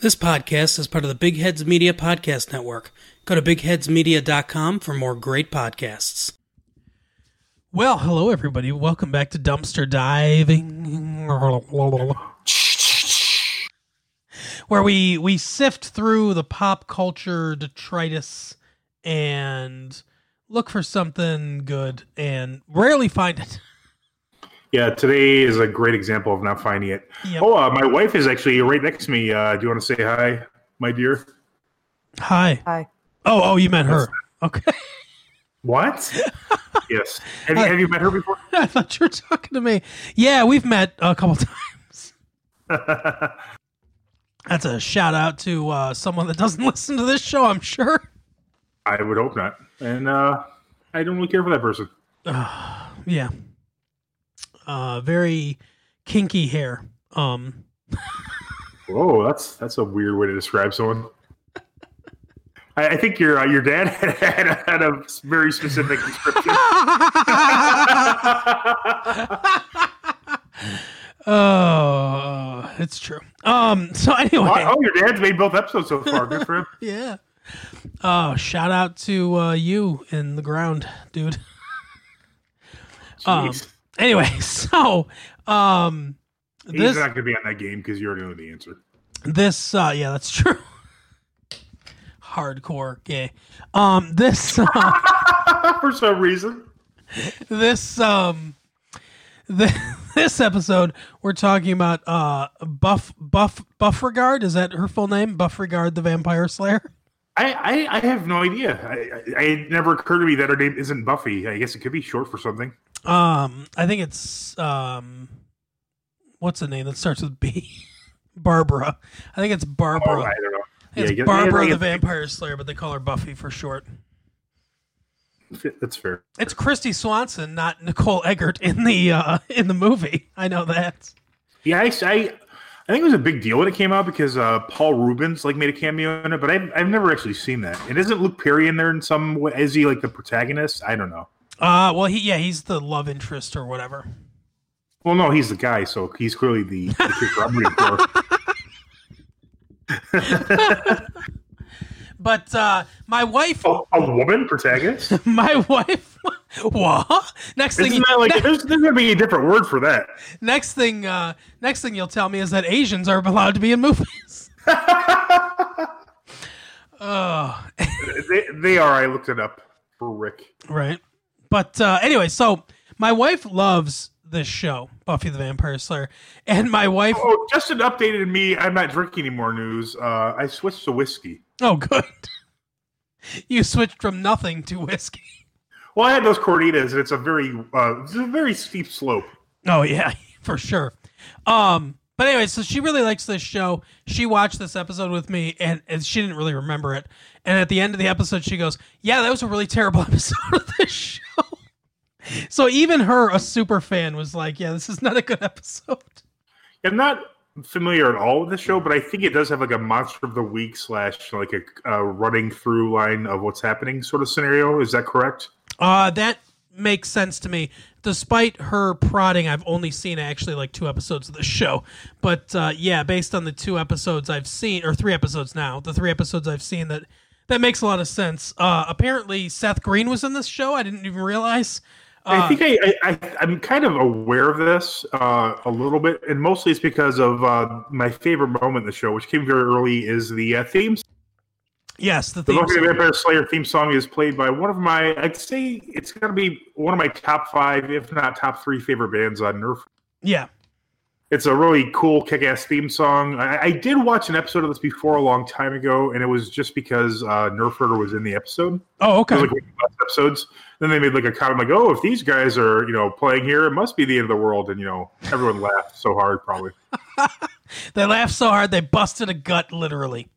This podcast is part of the Big Heads Media Podcast Network. Go to bigheadsmedia.com for more great podcasts. Well, hello everybody. Welcome back to Dumpster Diving. Where we we sift through the pop culture detritus and look for something good and rarely find it. Yeah, today is a great example of not finding it. Yep. Oh, uh, my wife is actually right next to me. Uh, do you want to say hi, my dear? Hi. Hi. Oh, oh, you met her. Okay. What? yes. Have you, have you met her before? I thought you were talking to me. Yeah, we've met a couple times. That's a shout out to uh, someone that doesn't listen to this show, I'm sure. I would hope not. And uh, I don't really care for that person. Yeah. Uh, very kinky hair. Um, Whoa, that's that's a weird way to describe someone. I, I think your uh, your dad had, had, a, had a very specific description. oh, it's true. Um, so anyway, oh, your dad's made both episodes so far. Good for him. yeah. Oh, shout out to uh, you in the ground, dude. Um. Anyway, so um, He's this not going to be on that game because you already know the answer. this uh, yeah, that's true. Hardcore gay. Um, this uh, for some reason. this um th- this episode we're talking about uh buff buff buffregard is that her full name buffregard the vampire slayer I, I, I have no idea. I, I, it never occurred to me that her name isn't Buffy. I guess it could be short for something. Um i think it's um what's the name that starts with b barbara i think it's barbara Oh, I don't know. I Yeah, it's barbara the vampire slayer but they call her buffy for short That's fair. it's kristy swanson not nicole eggert in the uh in the movie i know that Yeah, I, I, I think it was a big deal when it came out because uh, Paul Reubens like made a cameo in it, but I've, I've never actually seen that. And isn't Luke Perry in there in some way? Is he like the protagonist? I don't know. Uh well he yeah he's the love interest or whatever Well, no, he's the guy, so he's clearly the, the I'm rooting for. But uh, my wife, Oh, a woman protagonist? my wife, what? Next thing, Isn't like there's, there's gonna be a different word for that? next thing, uh, next thing you'll tell me is that Asians are allowed to be in movies. oh, They, they are. I looked it up for Rick. right. But uh, anyway, so my wife loves this show, Buffy the Vampire Slayer, and my wife. Oh, just an updated me. I'm not drinking anymore. News. Uh, I switched to whiskey. Oh, good. You switched from nothing to whiskey. Well, I had those Corditas, and it's a very, uh, it's a very steep slope. Oh yeah, for sure. Um, but anyway, so she really likes this show. She watched this episode with me, and, and she didn't really remember it. And at the end of the episode, she goes, "Yeah, that was a really terrible episode of this show." so even her, a super fan, was like, "Yeah, this is not a good episode." I'm not familiar at all with the show, but I think it does have like a monster of the week slash like a uh, running through line of what's happening sort of scenario. Is that correct? Uh, that makes sense to me. Despite her prodding, I've only seen actually like two episodes of the show. But uh, yeah, based on the two episodes I've seen, or three episodes now, the three episodes I've seen, that that makes a lot of sense. Uh, apparently, Seth Green was in this show. I didn't even realize. Uh, I think I, I, I'm kind of aware of this uh, a little bit, and mostly it's because of uh, my favorite moment in the show, which came very early, is the uh, theme. yes, the The theme. Buffy the. Vampire Slayer theme song is played by one of my, I'd say it's going to be one of my top five, if not top three, favorite bands on Nerf. Yeah. It's a really cool, kick-ass theme song. I, I did watch an episode of this before a long time ago, and it was just because uh, Nerf Herder was in the episode. Oh, It okay. was like one of the last episodes. Then they made like a comment, like, "Oh, if these guys are, you know, playing here, it must be the end of the world." And you know, everyone laughed so hard, probably. they laughed so hard they busted a gut, literally.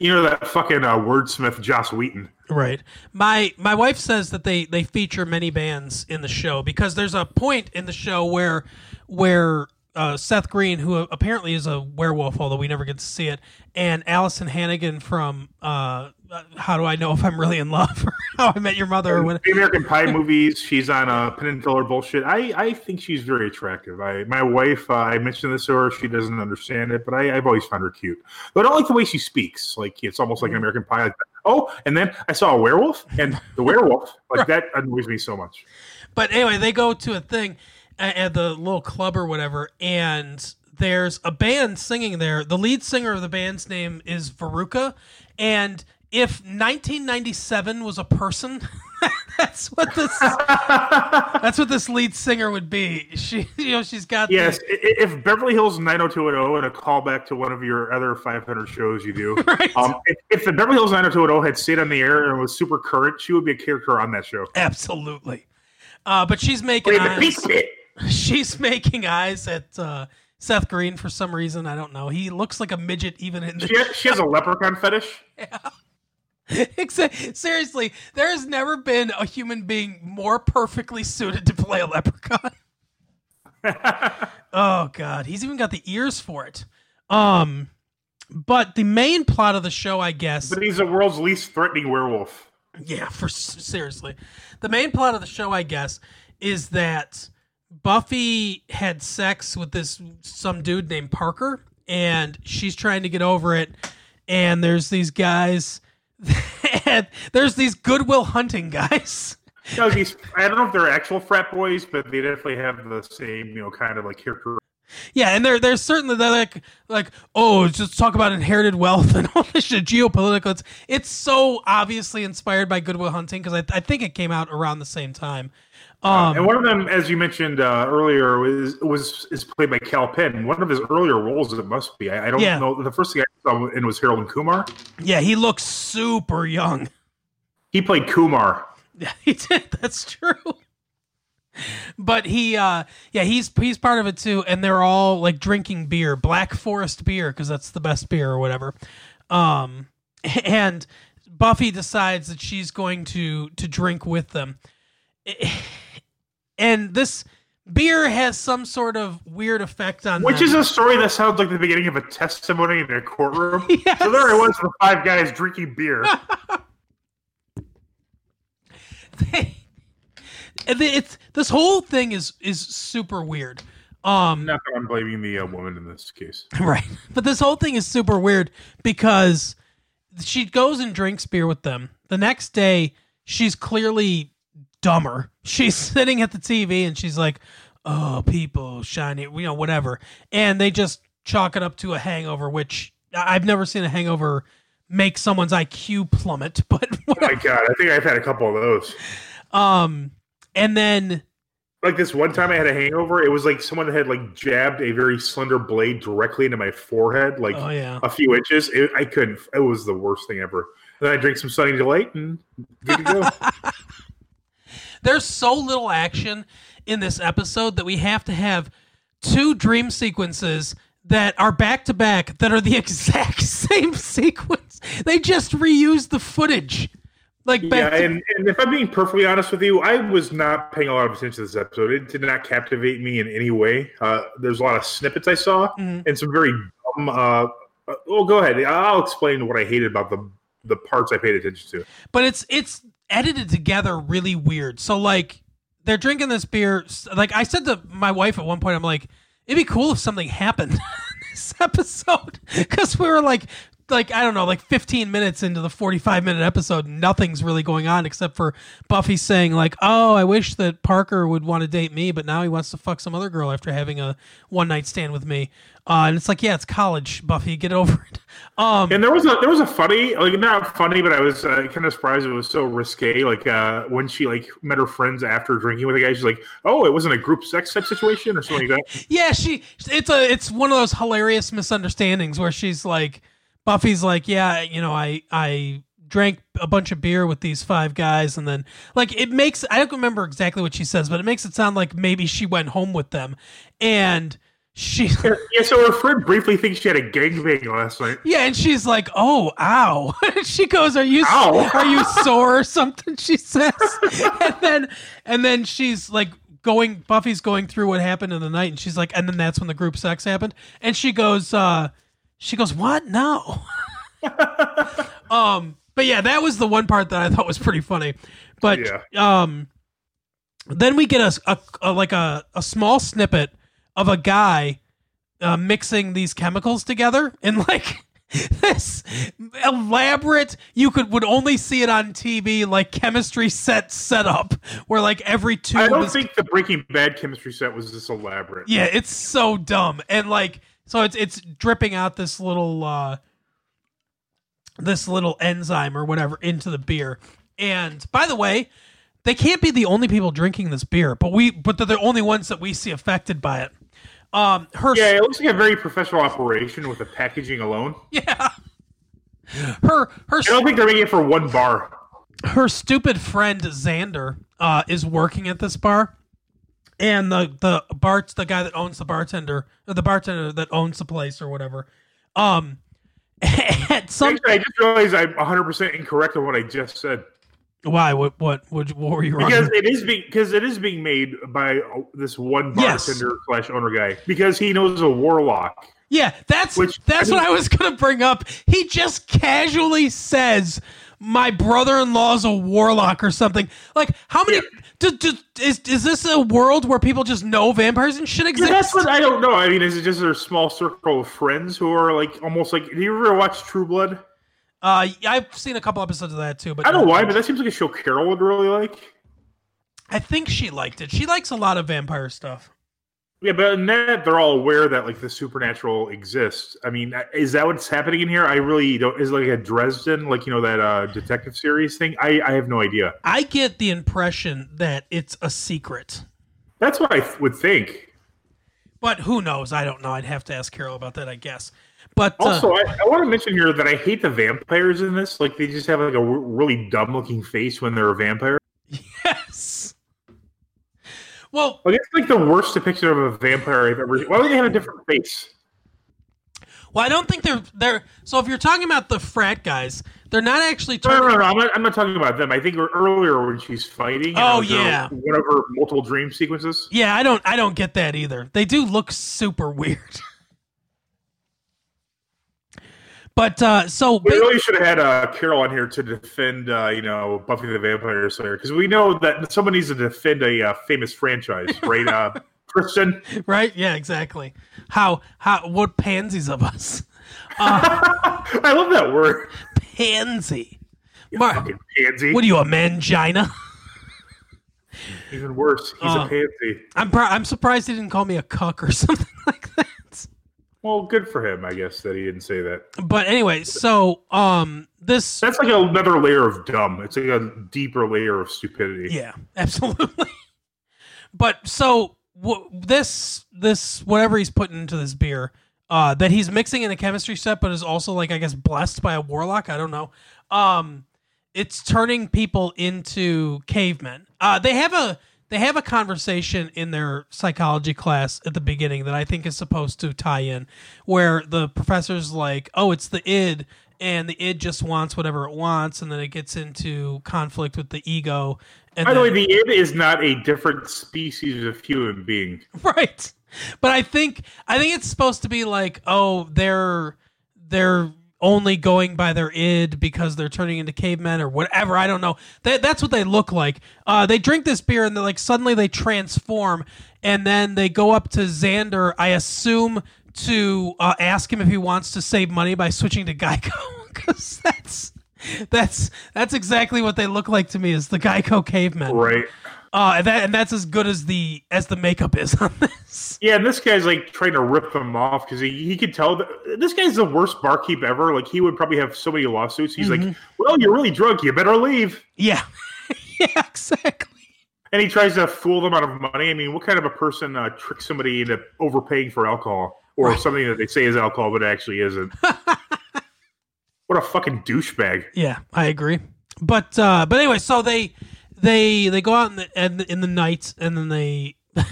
You know that fucking uh, wordsmith Joss Whedon. Right. My my wife says that they they feature many bands in the show because there's a point in the show where where uh, Seth Green, who apparently is a werewolf, although we never get to see it, and Alyson Hannigan from uh, How Do I Know If I'm Really in Love or How I Met Your Mother what? The American Pie movies. She's on uh, Penn and Teller bullshit. I, I think she's very attractive. I my wife. Uh, I mentioned this to her. She doesn't understand it, but I, I've always found her cute. But I don't like the way she speaks. Like it's almost like an American Pie. Like, oh, and then I saw a werewolf, and the werewolf like that annoys me so much. But anyway, they go to a thing at, the little club or whatever, and there's a band singing there. The lead singer of the band's name is Veruca, and if 1997 was a person, that's what this that's what this lead singer would be. She, you know, she's got Yes, i- if Beverly Hills 90210 and a callback to one of your other 500 shows you do, Right. um, if, if the Beverly Hills 90210 had stayed on the air and was super current, she would be a character on that show. absolutely. Uh, but she's making Play the eyes. Peace Pit. she's making eyes at uh, Seth Green for some reason. I don't know. He looks like a midget even in the She, has- she has a leprechaun fetish. Exa- Seriously, there has never been a human being more perfectly suited to play a leprechaun. oh god, he's even got the ears for it. Um, but the main plot of the show, I guess, But he's the world's least threatening werewolf. yeah, for seriously, the main plot of the show, I guess, is that Buffy had sex with this some dude named Parker, and she's trying to get over it. And there's these guys, there's these Goodwill Hunting guys. No, these, I don't know if they're actual frat boys, but they definitely have the same, you know, kind of like character. Yeah, and they're they're certainly they're like like oh just talk about inherited wealth and all this shit geopolitical. It's it's so obviously inspired by Goodwill Hunting because I I think it came out around the same time. Um, and one of them, as you mentioned uh, earlier, was was is played by Kal Penn. One of his earlier roles, it must be. I, I don't Yeah. know. The first thing I saw in was Harold and Kumar. yeah, he looks super young. He played Kumar. Yeah, he did. That's true. But he, uh, yeah, he's he's part of it too, and they're all like drinking beer, Black Forest beer, because that's the best beer or whatever. Um, and Buffy decides that she's going to to drink with them, and this beer has some sort of weird effect on Which them. is a story that sounds like the beginning of a testimony in a courtroom. Yes. So there I was with five guys drinking beer. It's this whole thing is is super weird. Um, Not that I'm blaming the uh, woman in this case. Right. But this whole thing is super weird because she goes and drinks beer with them. The next day, she's clearly dumber. She's sitting at the TV and she's like, "Oh, people, shiny, you know, whatever." And they just chalk it up to a hangover, which I've never seen a hangover make someone's IQ plummet, but Oh my god, I think I've had a couple of those. um and then Like this one time I had a hangover, it was like someone had like jabbed a very slender blade directly into my forehead, like oh yeah. a few inches. It, I couldn't. It was the worst thing ever. Then I drink some Sunny Delight and good to go. there's so little action in this episode that we have to have two dream sequences that are back to back that are the exact same sequence. They just reused the footage. Like yeah, to, and, and if I'm being perfectly honest with you, I was not paying a lot of attention to this episode. It did not captivate me in any way. Uh, there's a lot of snippets I saw Mhm. and some very dumb. Uh, uh, well, go ahead. I'll explain what I hated about the the parts I paid attention to. but it's it's edited together really weird. So like they're drinking this beer. Like I said to my wife at one point, I'm like, it'd be cool if something happened this episode because we were like. Like I don't know, like 15 minutes into the 45 minute episode, nothing's really going on except for Buffy saying like, "Oh, I wish that Parker would want to date me, but now he wants to fuck some other girl after having a one night stand with me." Uh, and it's like, yeah, it's college, Buffy, get over it. Um, And there was a there was a funny like not funny, but I was uh, kind of surprised it was so risque. Like uh, when she like met her friends after drinking with a guy, she's like, "Oh, it wasn't a group sex type situation or something like that." Yeah, she it's a it's one of those hilarious misunderstandings where she's like Buffy's like, "Yeah, you know, I I drank a bunch of beer with these five guys and then like it makes I don't remember exactly what she says, but it makes it sound like maybe she went home with them and she yeah, so her friend briefly thinks she had a gangbang last night. Yeah, and she's like, "Oh, ow!" she goes, "Are you Ow. are you sore or something?" She says, and then and then she's like going Buffy's going through what happened in the night and she's like and then that's when the group sex happened and she goes uh she goes what no um but yeah that was the one part that I thought was pretty funny but Yeah. um then we get a, a, a- like a, a small snippet of a guy uh, mixing these chemicals together in like this elaborate you could would only see it on TV like chemistry set setup where like every tube I don't think the Breaking Bad chemistry set was this elaborate. yeah it's so dumb. And like so it's it's dripping out this little uh this little enzyme or whatever into the beer. And by the way they can't be the only people drinking this beer but we but they're the only ones that we see affected by it um her Yeah, it looks like a very professional operation with the packaging alone. yeah her her I don't think they're making it for one bar. her stupid friend Xander uh, is working at this bar, and the the Bart's the guy that owns the bartender or the bartender that owns the place or whatever. Um, at some Actually, I just realized I'm 100 percent incorrect on what I just said why what what what, what were you because it is being because it is being made by uh, this one Yes. bartender slash owner guy because he knows a warlock. Yeah, that's Which- that's I mean- what I was gonna bring up. He just casually says, "My brother-in-law's a warlock" or something. Like, how many? Do, do, is is this a world where people just know vampires and shit Yeah, exist? that's what I don't know. I mean, is it just their small circle of friends who are like almost like? Do you ever watch True Blood? Uh, I've seen a couple episodes of that too, but I don't know why, but that seems like a show Carol would really like. I think she liked it. She likes a lot of vampire stuff. Yeah, but in that they're all aware that like the supernatural exists. I mean, is that what's happening in here? I really don't. Is it like a Dresden, like you know that uh, detective series thing? I I have no idea. I get the impression that it's a secret, That's what I th- would think. but who knows? I don't know. I'd have to ask Carol about that, I guess. But uh, Also, I, I want to mention here that I hate the vampires in this. Like they just have like a r- really dumb looking face when they're a vampire. yes. Well, Like it's like the worst depiction of a vampire I've ever. Seen. Why would they have a different face? well, I don't think they're they're. So if you're talking about the frat guys, they're not actually No, no, no, no, I'm not. I'm not talking about them. I think earlier when she's fighting. Oh, and, uh, yeah. one of her multiple dream sequences. Yeah, I don't. I don't get that either. They do look super weird. But uh, so We really should have had uh, Carol on here to defend, uh, you know, Buffy the Vampire Slayer because we know that someone needs to defend a uh, famous franchise, right? uh, Kristen, right? Yeah, exactly. How how what pansies of us? Uh, I love that word. Pansy. Mark, pansy. what are you a mangina? Even worse, he's Uh. a pansy. I'm pr- I'm surprised he didn't call me a cuck or something like that. Well, good for him, I guess, that he didn't say that. But anyway, so um this That's like another layer of dumb. It's like a deeper layer of stupidity. Yeah, absolutely. but so w- this this whatever he's putting into this beer, uh, that he's mixing in a chemistry set, but is also like I guess blessed by a warlock. I don't know. Um, it's turning people into cavemen. Uh, they have a they have a conversation in their psychology class at the beginning that I think is supposed to tie in, where the professor's like, "Oh, it's the id." And the id just wants whatever it wants, and then it gets into conflict with the ego. And By the way, the id is not a different species of human being. right but i think i think it's supposed to be like oh they're they're only going by their id because they're turning into cavemen or whatever. I don't know. That, that's what they look like. Uh, they drink this beer and then like suddenly they transform and then they go up to xander i assume to uh, ask him if he wants to save money by switching to geico. Because that's that's that's exactly what they look like to me is the geico cavemen. Right. Uh, and that and that's as good as the as the makeup is on this. Yeah, and this guy's like trying to rip him off because he, he could tell that this guy's the worst barkeep ever. Like he would probably have so many lawsuits. He's Mm-hmm. like, "Well, you're really drunk. You better leave." Yeah, yeah, exactly. And he tries to fool them out of money. I mean, what kind of a person uh, tricks somebody into overpaying for alcohol or something that they say is alcohol but actually isn't? what a fucking douchebag! Yeah, I agree. But uh, but anyway, so they they they go out in the in in the night and then they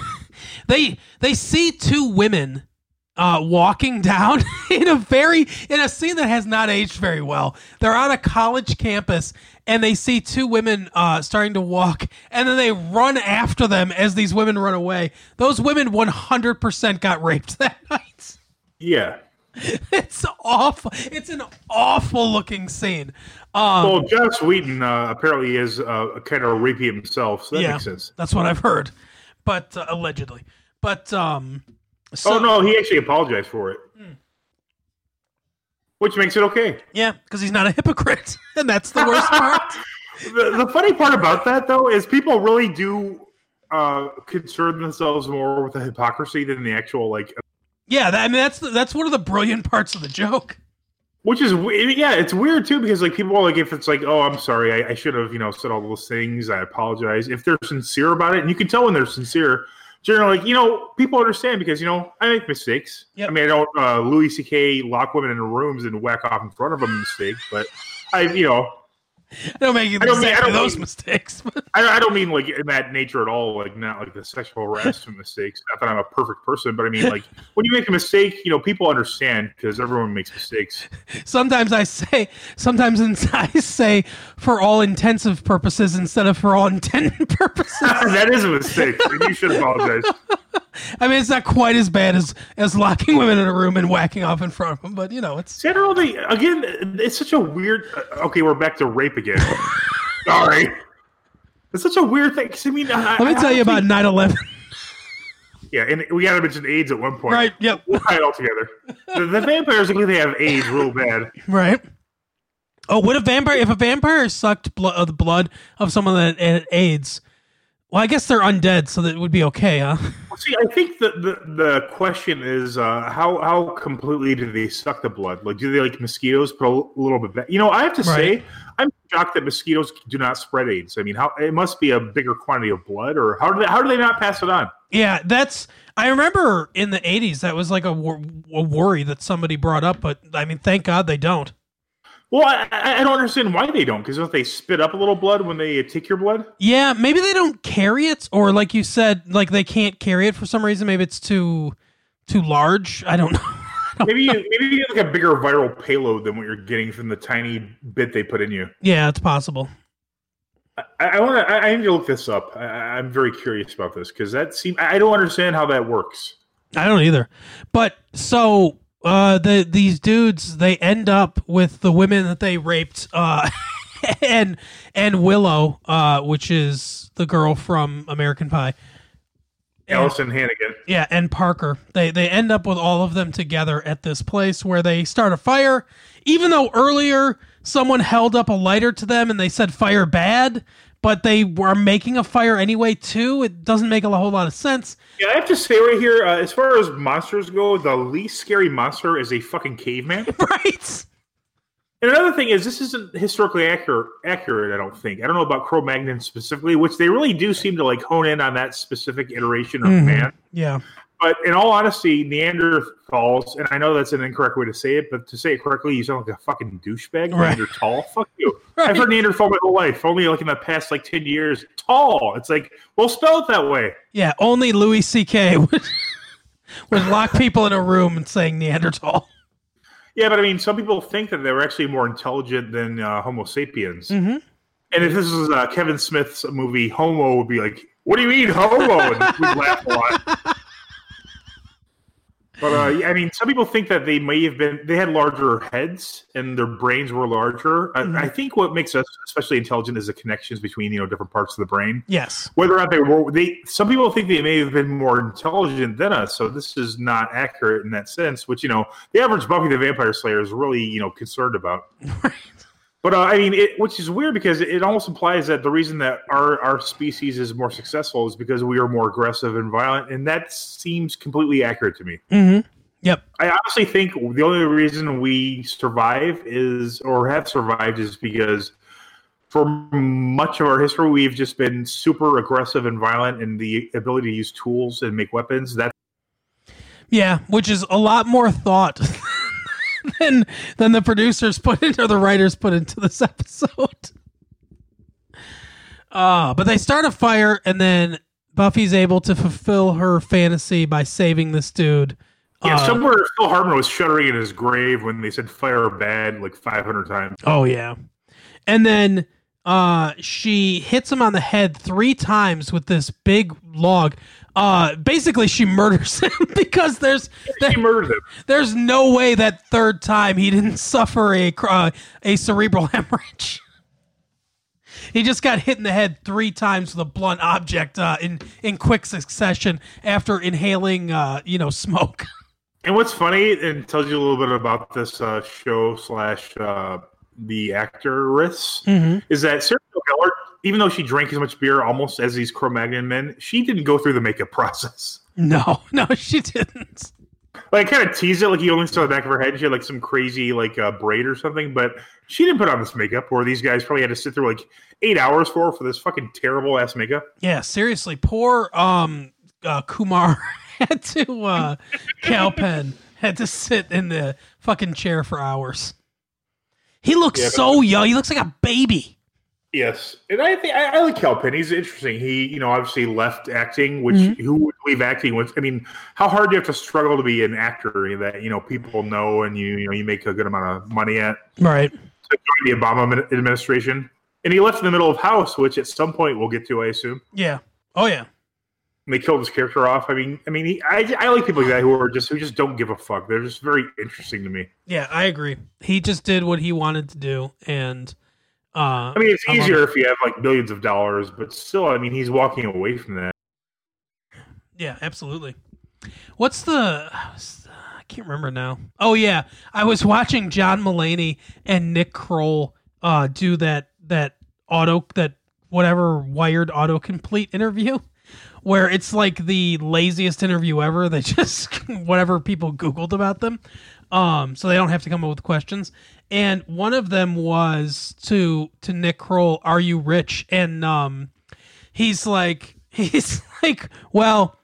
they they see two women uh, walking down in a very in a scene that has not aged very well. They're on a college campus and they see two women uh, starting to walk, and then they run after them as these women run away. Those women one hundred percent got raped that night. Yeah. It's awful. It's an awful looking scene. Um, Well, Joss Whedon uh, apparently is uh, kind of a rapey himself, so that yeah, makes sense. that's what I've heard, but uh, allegedly. But um, so, oh no, he actually apologized for it, Hmm. which makes it okay. yeah, because he's not a hypocrite, and that's the worst part. The, the funny part about that, though, is people really do uh, concern themselves more with the hypocrisy than the actual like. Yeah, that, I mean that's the, that's one of the brilliant parts of the joke. Which is yeah, it's weird too because like people are like if it's like oh I'm sorry I, I should have you know said all those things I apologize if they're sincere about it and you can tell when they're sincere. Generally, like you know, people understand because you know I make mistakes. Yep. I mean, I don't uh, Louis C.K. lock women in rooms and whack off in front of them mistake, but I you know don't make I don't mean- I don't those mean- mistakes. I, I don't mean like in that nature at all, like not like the sexual harassment mistakes. Not that I'm a perfect person, but I mean like when you make a mistake, you know, people understand because everyone makes mistakes. sometimes I say, sometimes I say for all intensive purposes instead of for all intended purposes. that is a mistake. You should apologize. I mean, it's not quite as bad as as locking women in a room and whacking off in front of them, but you know, it's See, I don't know. They, again, it's such a weird. uh, Okay, we're back to rape again. Sorry. It's such a weird thing. I mean, I, Let me I tell you about honestly- 9/11. Yeah, and we got to mention AIDS at one point. Right? Yep. We'll tie it all together. The, the vampires look like they have AIDS real bad. Right. Oh, would a vampire? If a vampire sucked blo- uh, the blood of someone that had AIDS, well, I guess they're undead, so that would be okay, huh? Well, see, I think the, the, the question is uh, how how completely do they suck the blood? Like, do they like mosquitoes? But a little bit. Better? You know, I have to Right. say, I'm shocked that mosquitoes do not spread AIDS. I mean, how it must be a bigger quantity of blood, or how do they how do they not pass it on? Yeah, that's. I remember in the '80s that was like a, wor- a worry that somebody brought up, but I mean, thank God they don't. Well, I, I don't understand why they don't. Because don't they spit up a little blood when they take your blood? Yeah, maybe they don't carry it, or like you said, like they can't carry it for some reason. Maybe it's too too large. I don't know. Maybe you, maybe you get like a bigger viral payload than what you're getting from the tiny bit they put in you. yeah, it's possible. I, I want to. I, I need to look this up. I, I'm very curious about this because that seem. I don't understand how that works. I don't either. But so uh the these dudes they end up with the women that they raped uh and and Willow uh which is the girl from American Pie. And- Alyson Hannigan. yeah, and Parker. They they end up with all of them together at this place where they start a fire even though earlier someone held up a lighter to them and they said fire bad, but they were making a fire anyway too. It doesn't make a whole lot of sense. Yeah, I have to say right here, uh, as far as monsters go, the least scary monster is a fucking caveman. Right? and another thing is, this isn't historically accurate. Accurate, I don't think. I don't know about Cro-Magnon specifically, which they really do seem to like hone in on that specific iteration of Mhm. man. Yeah. But in all honesty, Neanderthals, and I know that's an incorrect way to say it, but to say it correctly, you sound like a fucking douchebag. Right. Neanderthal, fuck you. Right. I've heard Neanderthal my whole life, only like in the past like ten years. Tall. It's like, well, spell it that way. Yeah, only Louis C.K. would, would lock people in a room and saying Neanderthal. Yeah, but I mean, some people think that they're actually more intelligent than uh, Homo sapiens. Mm-hmm. And if this was uh, Kevin Smith's movie, Homo would be like, "What do you mean, Homo?" And we'd laugh a lot. But uh, yeah, I mean, some people think that they may have been they had larger heads and their brains were larger. Mhm. I, I think what makes us especially intelligent is the connections between you know different parts of the brain. Yes. Whether or not they were, they some people think they may have been more intelligent than us. So this is not accurate in that sense. Which you know, the average Buffy the Vampire Slayer is really you know concerned about. But uh, I mean, it, which is weird because it almost implies that the reason that our, our species is more successful is because we are more aggressive and violent, and that seems completely accurate to me. Mm-hmm. Yep. I honestly think the only reason we survive is, or have survived, is because for much of our history we've just been super aggressive and violent, and the ability to use tools and make weapons. That's Yeah, which is a lot more thought than than the producers put into or the writers put into this episode. Uh, but they start a fire and then Buffy's able to fulfill her fantasy by saving this dude Yeah, Uh, somewhere Phil Hartman was shuddering in his grave when they said fire bad like 500 times. Oh yeah. And then uh she hits him on the head three times with this big log. Uh basically she murders him because there's She murdered him. there's no way that third time he didn't suffer a uh, a cerebral hemorrhage. He just got hit in the head three times with a blunt object uh, in in quick succession after inhaling, uh, you know, smoke. And what's funny and tells you a little bit about this uh, show slash uh, the actress is that Sarah Gellar, even though she drank as much beer almost as these Cro-Magnon men, she didn't go through the makeup process. No, no, she didn't. Like kind of teased it, like you only saw the back of her head. She had like some crazy like uh, braid or something, but she didn't put on this makeup. Where these guys probably had to sit through like eight hours for for this fucking terrible ass makeup. Yeah, seriously, poor um uh, Kumar had to uh Kal Penn had to sit in the fucking chair for hours. He looks Yeah, so young. He looks like a baby. Yes, and I think I, I like Kal Penn. He's interesting. He, you know, obviously left acting, which Mm-hmm. who would leave acting? Which I mean, how hard do you have to struggle to be an actor that you know people know and you you know you make a good amount of money at? Right. To join the Obama administration, and he left in the middle of House, which at some point we'll get to, I assume. Yeah. Oh yeah. And they killed his character off. I mean, I mean, he, I I like people like that who are just who just don't give a fuck. They're just very interesting to me. Yeah, I agree. He just did what he wanted to do and uh I mean, it's easier if you have like billions of dollars, but still, I mean, he's walking away from that. Yeah, absolutely. What's the I can't remember now. Oh yeah, I was watching John Mulaney and Nick Kroll uh do that that auto that whatever wired autocomplete interview where it's like the laziest interview ever. They just whatever people googled about them. Um so they don't have to come up with questions. And one of them was to to Nick Kroll, "Are you rich?" and um he's like he's like, "Well,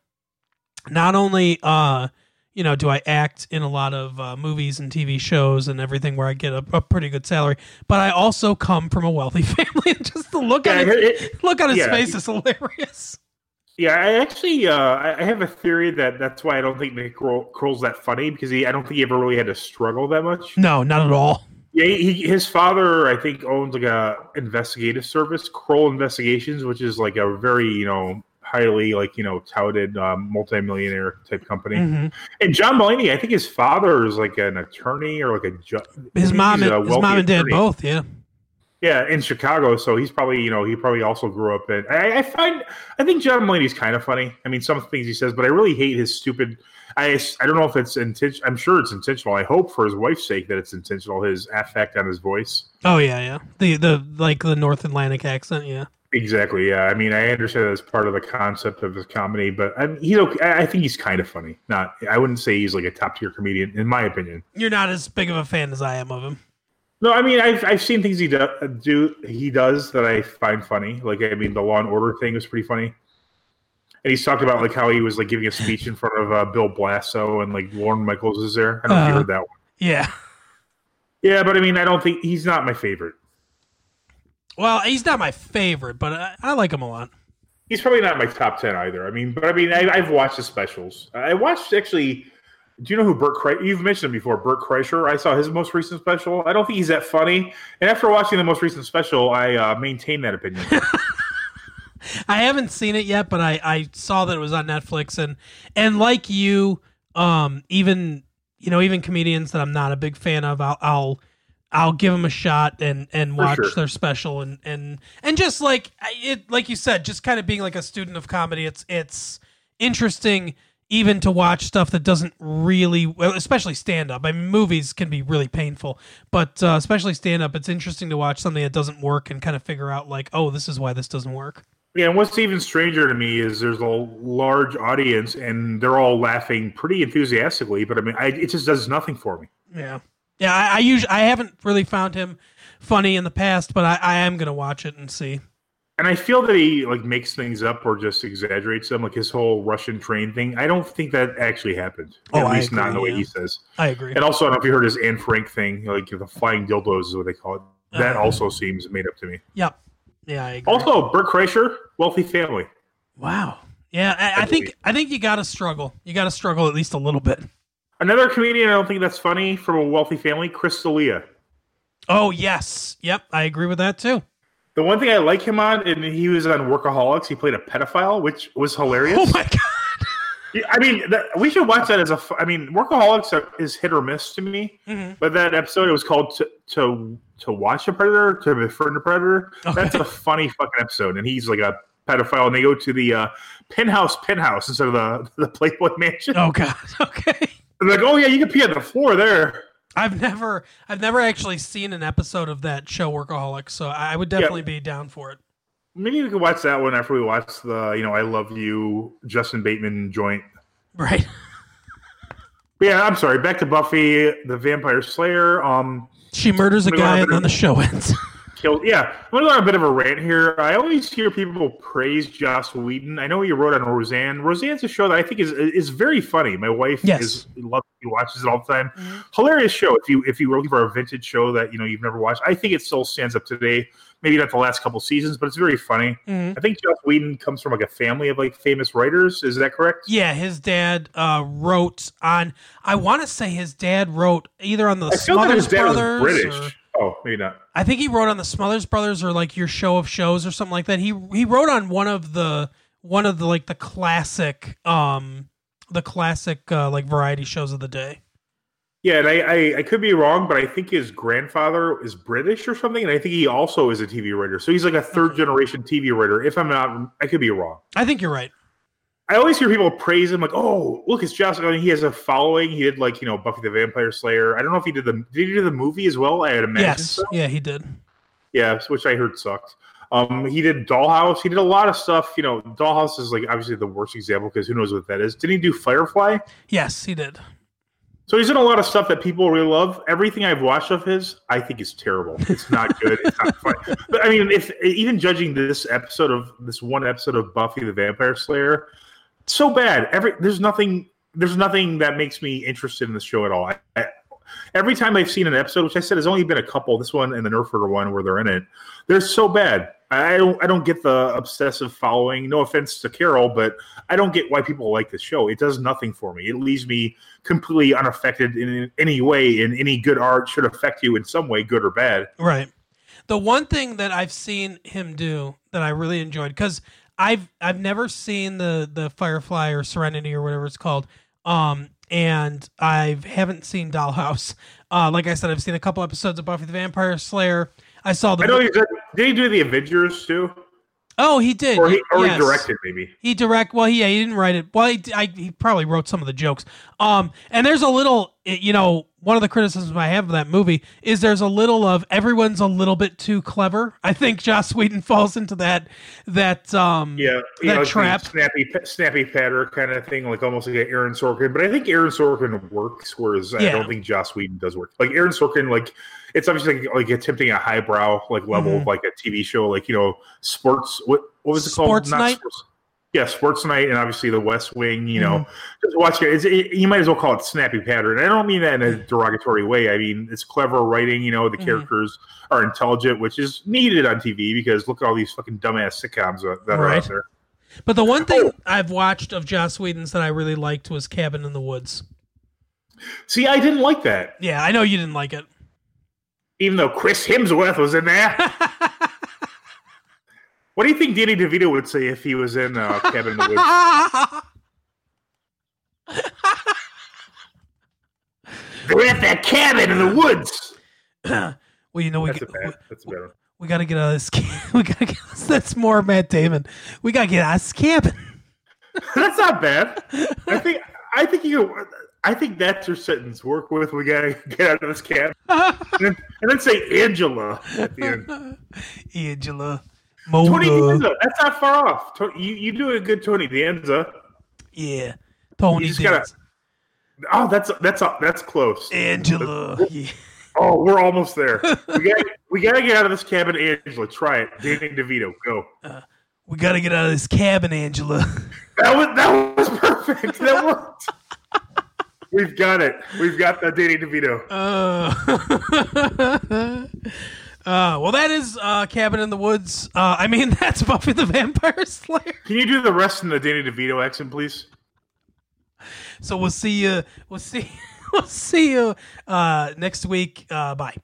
not only uh you know do i act in a lot of uh, movies and tv shows and everything where i get a, a pretty good salary but i also come from a wealthy family and just the look Yeah, on his, it- look on his yeah. face is hilarious Yeah, I actually uh, I have a theory that that's why I don't think Nick Kroll, Kroll's that funny because he I don't think he ever really had to struggle that much. no not at all Yeah, he, his father I think owns like a investigative service, Kroll Investigations, which is like a very you know highly like you know touted um, multimillionaire type company. Mhm. And John Mulaney, I think his father is like an attorney or like a ju- his mom and his mom and dad attorney. both yeah Yeah, in Chicago, so he's probably you know he probably also grew up in. I, I find I think John Mulaney's kind of funny. I mean, some things he says, but I really hate his stupid. I I don't know if it's intentional. I'm sure it's intentional. I hope for his wife's sake that it's intentional. His affect on his voice. oh yeah yeah the the like the north atlantic accent yeah Exactly. Yeah. I mean, I understand that's part of the concept of his comedy, but I mean, he's okay. I I think he's kind of funny. Not. I wouldn't say he's like a top tier comedian, in my opinion. you're not as big of a fan as i am of him No, I mean, I've I've seen things he do, do he does that I find funny. Like, I mean, the Law and Order thing was pretty funny. And he's talked about like how he was like giving a speech in front of uh, Bill Blasso and like Lorne Michaels is there. I don't know if you Uh-huh. heard that one. yeah Yeah, but I mean, I don't think he's not my favorite. well he's not my favorite but i, I like him a lot He's probably not my top ten either. I mean, but I mean, I, I've watched the specials. I watched actually. Do you know who Bert Kreischer? You've mentioned him before, Bert Kreischer. I saw his most recent special. I don't think he's that funny. And after watching the most recent special, I uh, maintain that opinion. I haven't seen it yet, but I, I saw that it was on Netflix and and like you, um, even you know even comedians that I'm not a big fan of, I'll I'll, I'll give them a shot and and watch sure. their special and and and just like it like you said, just kind of being like a student of comedy. It's it's interesting even to watch stuff that doesn't really especially stand up. I mean, movies can be really painful, but uh, especially stand up, it's interesting to watch something that doesn't work and kind of figure out like, oh, this is why this doesn't work. Yeah, and what's even stranger to me is there's a large audience and they're all laughing pretty enthusiastically. But I mean, I, it just does nothing for me. Yeah, yeah. I, I usually I haven't really found him funny in the past, but I, I am gonna watch it and see. And I feel that he like makes things up or just exaggerates them, like his whole Russian train thing. I don't think that actually happened. Oh, At I least not in the agree, way he says. I agree. And also, I don't know if you heard his Anne Frank thing, like the flying dildos is what they call it. That Uh. also seems made up to me. Yep. Yeah, I agree. Also, Bert Kreischer, wealthy family. wow. Yeah, I, I think I think you got to struggle. You got to struggle at least a little bit. Another comedian I don't think that's funny from a wealthy family, Chris D'Elia. Oh yes, yep, I agree with that too. The one thing I like him on, and he was on Workaholics. He played a pedophile, which was hilarious. Oh my god. I mean, that, we should watch that as a. I mean, Workaholics is hit or miss to me. Mhm. But that episode, it was called to to to watch a predator, to befriend a predator. That's a funny fucking episode, and he's like a pedophile, and they go to the uh, penthouse, penthouse instead of the the Playboy Mansion. Oh god. Okay. They're like, oh yeah, you can pee on the floor there. I've never, I've never actually seen an episode of that show Workaholics, so I would definitely be down for it. Maybe we could watch that one after we watch the, you know, I love you, Justin Bateman joint. Right. But yeah, I'm sorry. Back to Buffy, the Vampire Slayer. Um, She murders a guy and then the show ends. killed. Yeah, I'm gonna go on a bit of a rant here. I always hear people praise Joss Whedon. I know you wrote on Roseanne. Roseanne's a show that I think is is very funny. My wife Yes. is loves he watches it all the time. Hilarious show. If you if you were looking for a vintage show that you know you've never watched, I think it still stands up today. Maybe not the last couple seasons, but it's very funny. Mhm. I think Joss Whedon comes from like a family of like famous writers. Is that correct? Yeah, his dad uh, wrote on. I want to say his dad wrote either on the I feel that Smothers his dad was Brothers. British. or- Oh, maybe not. I think he wrote on the Smothers Brothers or like your show of shows or something like that. He he wrote on one of the one of the like the classic um the classic uh, like variety shows of the day. Yeah, and I, I, I could be wrong, but I think his grandfather is British or something, and I think he also is a TV writer. So he's like a third generation TV writer. If I'm not, I could be wrong. I think you're right. I always hear people praise him, like, "Oh, look, it's Joss." I mean, he has a following. He did like you know Buffy the Vampire Slayer. I don't know if he did the did he do the movie as well. I had imagined. Yes, so. yeah, he did. Yeah, which I heard sucked. Um, he did Dollhouse. He did a lot of stuff. You know, Dollhouse is like obviously the worst example because who knows what that is. Did he do Firefly? Yes, he did. So he's in a lot of stuff that people really love. Everything I've watched of his, I think is terrible. It's not good. it's not fun. But I mean, if even judging this episode of this one episode of Buffy the Vampire Slayer, so bad. Every there's nothing there's nothing that makes me interested in the show at all. I, I, every time I've seen an episode, which I said has only been a couple, this one and the Nerfer one where they're in it, they're so bad. I don't I don't get the obsessive following. No offense to Carol, but I don't get why people like this show. It does nothing for me. It leaves me completely unaffected in any way. And any good art should affect you in some way, good or bad. Right. The one thing that I've seen him do that I really enjoyed because I've I've never seen the the Firefly or Serenity or whatever it's called, um, and I haven't seen Dollhouse. Uh, like I said, I've seen a couple episodes of Buffy the Vampire Slayer. I saw the. I know he did. Did he do the Avengers too, oh, he did. or he, or yes. he directed maybe? He direct. Well, he, yeah, he didn't write it. Well, he, I, he probably wrote some of the jokes. Um, and there's a little, you know, one of the criticisms I have of that movie is there's a little of everyone's a little bit too clever. I think Joss Whedon falls into that that um Yeah, That know, trap. snappy, snappy patter kind of thing, like almost like Aaron Sorkin. But I think Aaron Sorkin works, whereas I don't think Joss Whedon does work. Like Aaron Sorkin, like it's obviously like, like attempting a highbrow like level Mhm. of like a TV show, like you know, sports. What what was it Sports called? Night? Sports, yeah, Sports Night, and obviously The West Wing. You Mm-hmm. know, just watch it. It's, it. You might as well call it snappy patter. And I don't mean that in a derogatory way. I mean it's clever writing. You know, the Mhm. characters are intelligent, which is needed on TV because look at all these fucking dumbass sitcoms that that are Right. out there. But the one thing Oh. I've watched of Joss Whedon's that I really liked was Cabin in the Woods. See, I didn't like that, Yeah, I know you didn't like it. even though Chris Hemsworth was in there. what do you think Danny DeVito would say if he was in uh, Cabin in the Woods? They're at that cabin in the woods. well, you know we That's a get, bad. That's a bad one. we got to get out of this. ca- We got to get. That's more Matt Damon. We got to get out of this cabin. That's not bad. I think. I think you. I think that's your sentence. Work with. We gotta get out of this cabin, and then, and then say Angela at the end. Angela, Tony Danza. That's not far off. You you do a good Tony Danza. yeah, Tony You just gotta- Oh, that's that's that's close. Angela. Yeah. Oh, we're almost there. We got we got to get out of this cabin, Angela. Try it, Danny DeVito. Go. We got to get out of this cabin, Angela. That was that was perfect. That worked. We've got it. We've got the Danny DeVito. Uh, uh, well, that is uh, Cabin in the Woods. Uh, I mean, that's Buffy the Vampire Slayer. Can you do the rest in the Danny DeVito accent, please? so we'll see you. We'll see. We'll see you uh, next week. Uh, bye.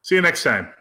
See you next time.